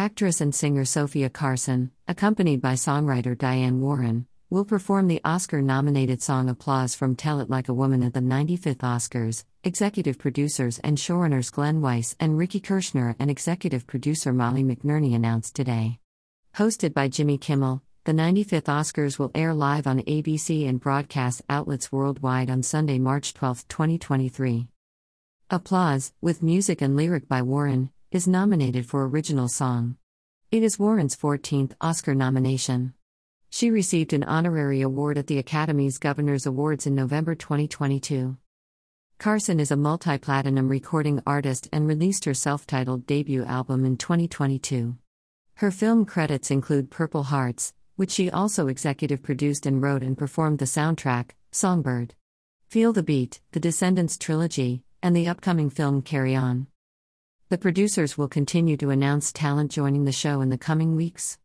Actress and singer Sofia Carson, accompanied by songwriter Diane Warren, will perform the Oscar nominated song Applause from Tell It Like a Woman at the 95th Oscars. Executive producers and showrunners Glenn Weiss and Ricky Kirschner and executive producer Molly McNerney announced today. Hosted by Jimmy Kimmel, the 95th Oscars will air live on ABC and broadcast outlets worldwide on Sunday, March 12, 2023. Applause, with music and lyric by Warren, is nominated for Original Song. It is Warren's 14th Oscar nomination. She received an honorary award at the Academy's Governors Awards in November 2022. Carson is a multi platinum recording artist and released her self titled debut album in 2022. Her film credits include Purple Hearts, which she also executive produced and wrote and performed the soundtrack, Songbird. Feel the Beat, The Descendants trilogy, and the upcoming film Carry On. The producers will continue to announce talent joining the show in the coming weeks.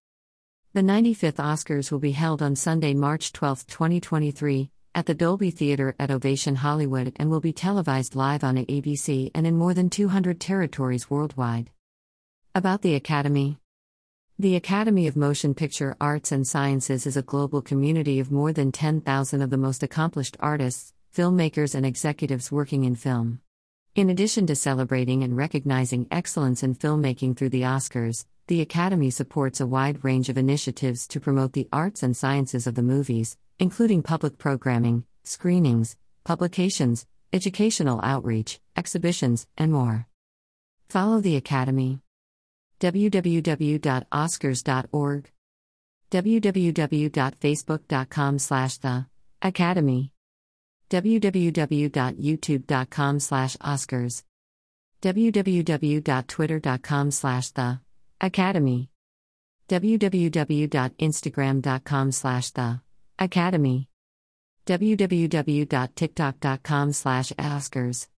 The 95th Oscars will be held on Sunday, March 12, 2023, at the Dolby Theater at Ovation Hollywood and will be televised live on ABC and in more than 200 territories worldwide. About the Academy The Academy of Motion Picture Arts and Sciences is a global community of more than 10,000 of the most accomplished artists, filmmakers, and executives working in film. In addition to celebrating and recognizing excellence in filmmaking through the Oscars, the Academy supports a wide range of initiatives to promote the arts and sciences of the movies, including public programming, screenings, publications, educational outreach, exhibitions, and more. Follow the Academy. www.oscars.org www.facebook.com slash the academy www.youtube.com slash oscars www.twitter.com slash the academy www.instagram.com slash the academy www.tiktok.com slash oscars